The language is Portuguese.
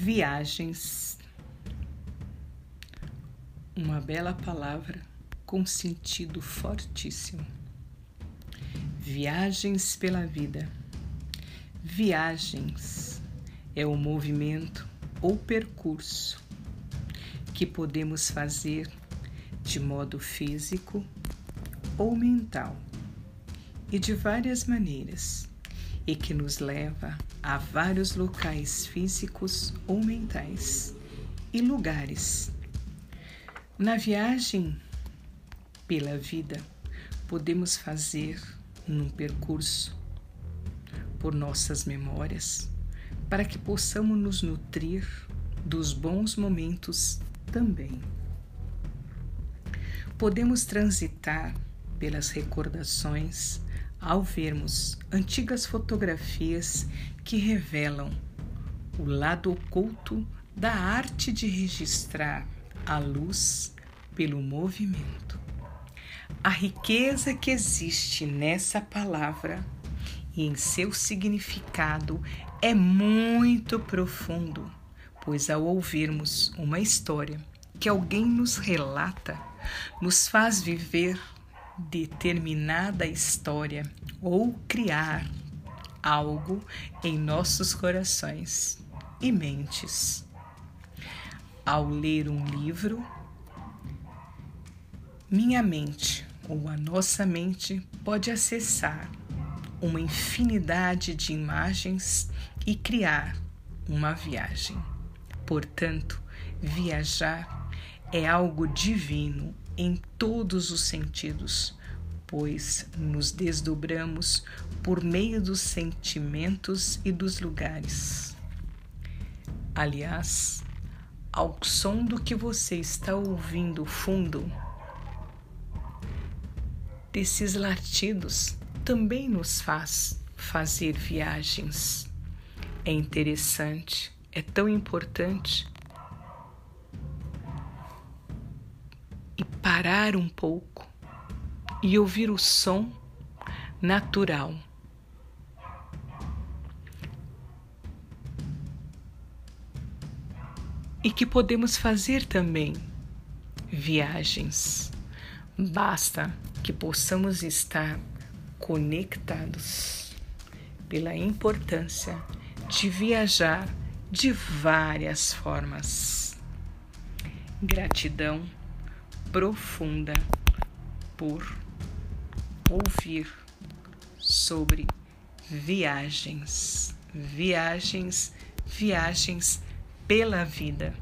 Viagens. Uma bela palavra com sentido fortíssimo. Viagens pela vida. Viagens é o movimento ou percurso que podemos fazer de modo físico ou mental e de várias maneiras e que nos leva a vários locais físicos ou mentais e lugares. Na viagem pela vida, podemos fazer um percurso por nossas memórias para que possamos nos nutrir dos bons momentos também. Podemos transitar pelas recordações ao vermos antigas fotografias que revelam o lado oculto da arte de registrar a luz pelo movimento. A riqueza que existe nessa palavra e em seu significado é muito profundo, pois ao ouvirmos uma história que alguém nos relata, nos faz viver determinada história ou criar algo em nossos corações e mentes. Ao ler um livro, minha mente ou a nossa mente pode acessar uma infinidade de imagens e criar uma viagem. Portanto, viajar é algo divino em todos os sentidos, pois nos desdobramos por meio dos sentimentos e dos lugares. Aliás, ao som do que você está ouvindo fundo, desses latidos também nos faz fazer viagens. É interessante, é tão importante e parar um pouco e ouvir o som natural. E que podemos fazer também viagens. Basta que possamos estar conectados pela importância de viajar de várias formas. Gratidão profunda por ouvir sobre viagens, viagens, viagens pela vida.